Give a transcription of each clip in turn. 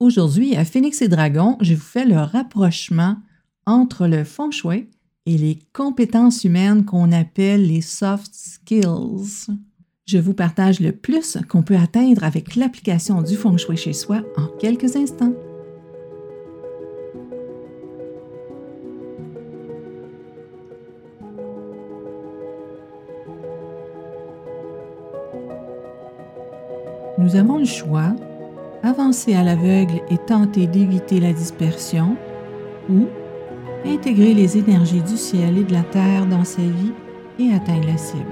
Aujourd'hui, à Phoenix et Dragon, je vous fais le rapprochement entre le feng shui et les compétences humaines qu'on appelle les soft skills. Je vous partage le plus qu'on peut atteindre avec l'application du feng shui chez soi en quelques instants. Nous avons le choix, avancer à l'aveugle et tenter d'éviter la dispersion, ou intégrer les énergies du ciel et de la terre dans sa vie et atteindre la cible.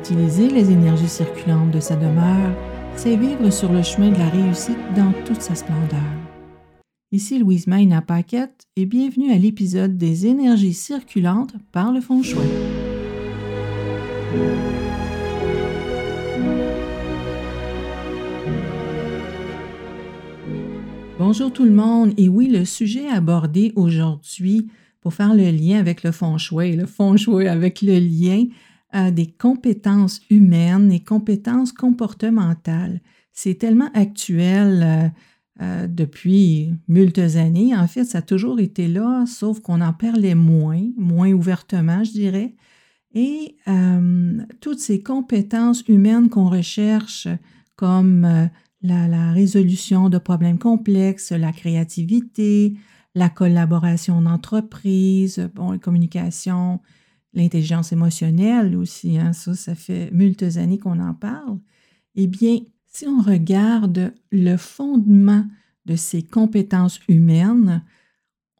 Utiliser les énergies circulantes de sa demeure, c'est vivre sur le chemin de la réussite dans toute sa splendeur. Ici Louise Mayna Paquette et bienvenue à l'épisode des énergies circulantes par le fond shui. Bonjour tout le monde. Et oui, le sujet abordé aujourd'hui pour faire le lien avec le feng shui, le feng shui avec le lien euh, des compétences humaines et compétences comportementales. C'est tellement actuel euh, euh, depuis multes années. En fait, ça a toujours été là, sauf qu'on en parlait moins, moins ouvertement, je dirais. Et toutes ces compétences humaines qu'on recherche comme la, résolution de problèmes complexes, la créativité, la collaboration en entreprise, bon, la communication, l'intelligence émotionnelle aussi, hein, ça, ça fait multes années qu'on en parle. Eh bien, si on regarde le fondement de ces compétences humaines,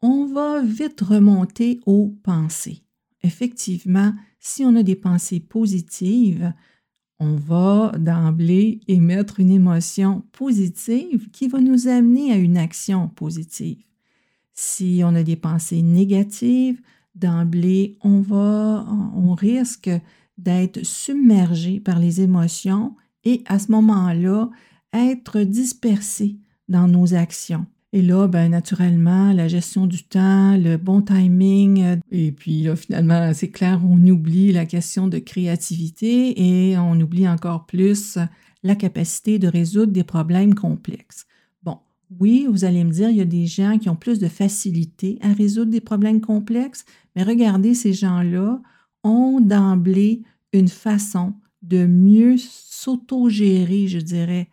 on va vite remonter aux pensées. Effectivement, si on a des pensées positives, on va d'emblée émettre une émotion positive qui va nous amener à une action positive. Si on a des pensées négatives, d'emblée, on va, on risque d'être submergé par les émotions et à ce moment-là, être dispersé dans nos actions. Et là, ben, naturellement, la gestion du temps, le bon timing, euh, et puis là, finalement, c'est clair, on oublie la question de créativité et on oublie encore plus la capacité de résoudre des problèmes complexes. Bon, oui, vous allez me dire, il y a des gens qui ont plus de facilité à résoudre des problèmes complexes, mais regardez, ces gens-là ont d'emblée une façon de mieux s'autogérer, je dirais,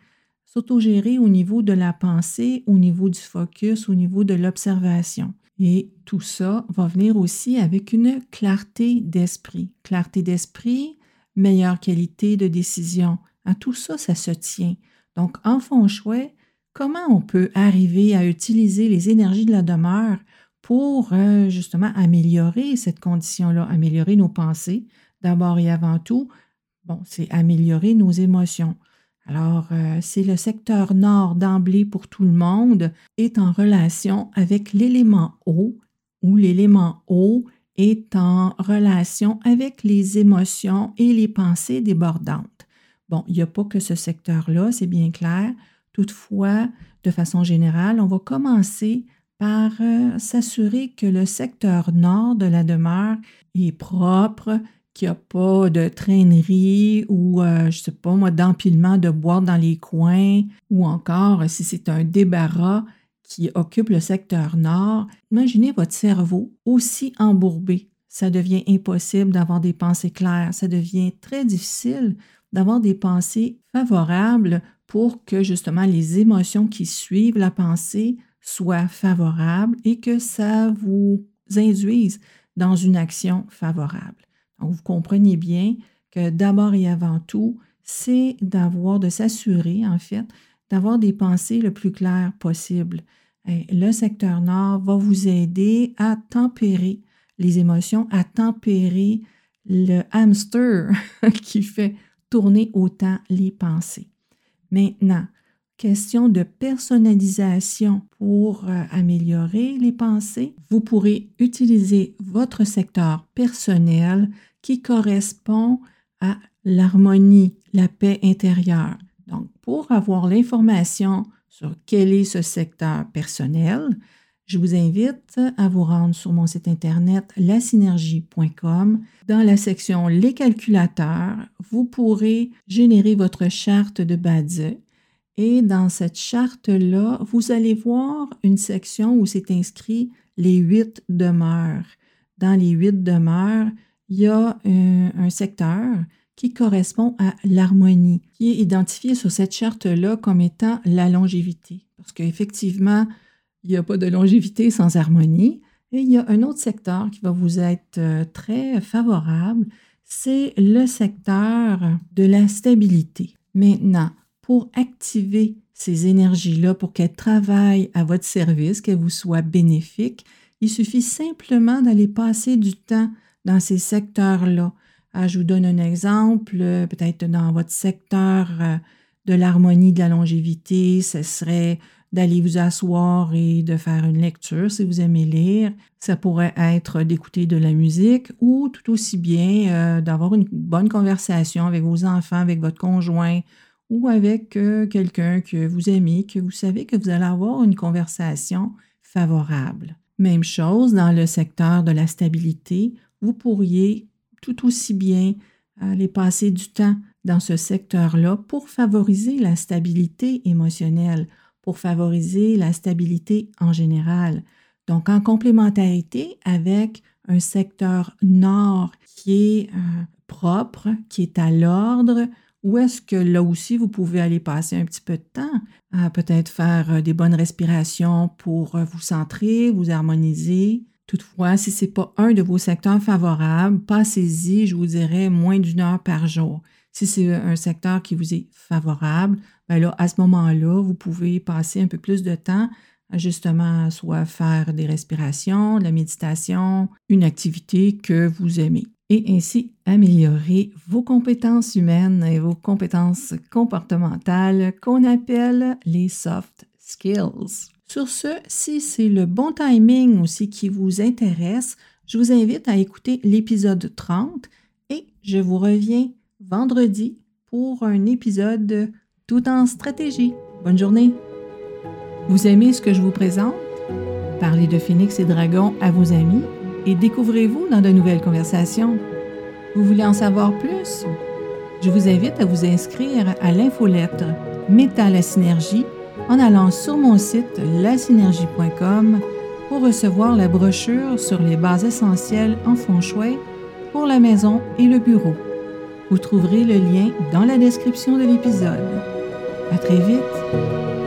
s'autogérer au niveau de la pensée, au niveau du focus, au niveau de l'observation. Et tout ça va venir aussi avec une clarté d'esprit. Clarté d'esprit, meilleure qualité de décision. À tout ça, ça se tient. Donc, en fond shui, comment on peut arriver à utiliser les énergies de la demeure pour euh, justement améliorer cette condition-là, améliorer nos pensées, d'abord et avant tout, bon, c'est améliorer nos émotions. Alors, euh, c'est le secteur nord d'emblée pour tout le monde est en relation avec l'élément eau ou l'élément eau est en relation avec les émotions et les pensées débordantes. Bon, il n'y a pas que ce secteur-là, c'est bien clair. Toutefois, de façon générale, on va commencer par euh, s'assurer que le secteur nord de la demeure est propre, qu'il n'y a pas de traînerie ou, euh, je ne sais pas moi, d'empilement de boîtes dans les coins ou encore si c'est un débarras qui occupe le secteur nord, imaginez votre cerveau aussi embourbé. Ça devient impossible d'avoir des pensées claires, ça devient très difficile d'avoir des pensées favorables pour que justement les émotions qui suivent la pensée soient favorables et que ça vous induise dans une action favorable. Donc, vous comprenez bien que d'abord et avant tout, c'est d'avoir, de s'assurer, en fait, d'avoir des pensées le plus claires possible. le secteur nord va vous aider à tempérer les émotions, à tempérer le hamster qui fait tourner autant les pensées. Maintenant, question de personnalisation pour euh, améliorer les pensées, vous pourrez utiliser votre secteur personnel qui correspond à l'harmonie, la paix intérieure. Donc, pour avoir l'information sur quel est ce secteur personnel, je vous invite à vous rendre sur mon site internet lasynergie.com. Dans la section Les calculateurs, vous pourrez générer votre charte de Badze Et dans cette charte-là, vous allez voir une section où c'est inscrit les huit demeures. Dans les huit demeures, il y a un, un secteur qui correspond à l'harmonie, qui est identifié sur cette charte-là comme étant la longévité. Parce qu'effectivement, il n'y a pas de longévité sans harmonie. Et il y a un autre secteur qui va vous être euh, très favorable, c'est le secteur de la stabilité. Maintenant, pour activer ces énergies-là, pour qu'elles travaillent à votre service, qu'elles vous soient bénéfiques, il suffit simplement d'aller passer du temps dans ces secteurs-là. Ah, je vous donne un exemple, euh, peut-être dans votre secteur euh, de l'harmonie de la longévité, ce serait d'aller vous asseoir et de faire une lecture si vous aimez lire. Ça pourrait être d'écouter de la musique ou tout aussi bien euh, d'avoir une bonne conversation avec vos enfants, avec votre conjoint ou avec quelqu'un que vous aimez, que vous savez que vous allez avoir une conversation favorable. Même chose dans le secteur de la stabilité, vous pourriez tout aussi bien aller passer du temps dans ce secteur-là pour favoriser la stabilité émotionnelle, pour favoriser la stabilité en général. Donc, en complémentarité avec un secteur nord qui est euh, propre, qui est à l'ordre, ou est-ce que là aussi, vous pouvez aller passer un petit peu de temps à peut-être faire euh, des bonnes respirations pour euh, vous centrer, vous harmoniser, Toutefois, si ce n'est pas un de vos secteurs favorables, passez-y, je vous dirais, moins d'une heure par jour. Si c'est un secteur qui vous est favorable, bien là, à ce moment-là, vous pouvez passer un peu plus de temps à justement soit faire des respirations, de la méditation, une activité que vous aimez et ainsi améliorer vos compétences humaines et vos compétences comportementales qu'on appelle les soft skills. Sur ce, si c'est le bon timing aussi qui vous intéresse, je vous invite à écouter l'épisode 30 et je vous reviens vendredi pour un épisode tout en stratégie. Bonne journée. Vous aimez ce que je vous présente? Parlez de Phoenix et Dragon à vos amis et découvrez-vous dans de nouvelles conversations. Vous voulez en savoir plus? Je vous invite à vous inscrire à l'infolettre Métal à Synergie en allant sur mon site lasynergie.com pour recevoir la brochure sur les bases essentielles en feng shui pour la maison et le bureau. Vous trouverez le lien dans la description de l'épisode. À très vite!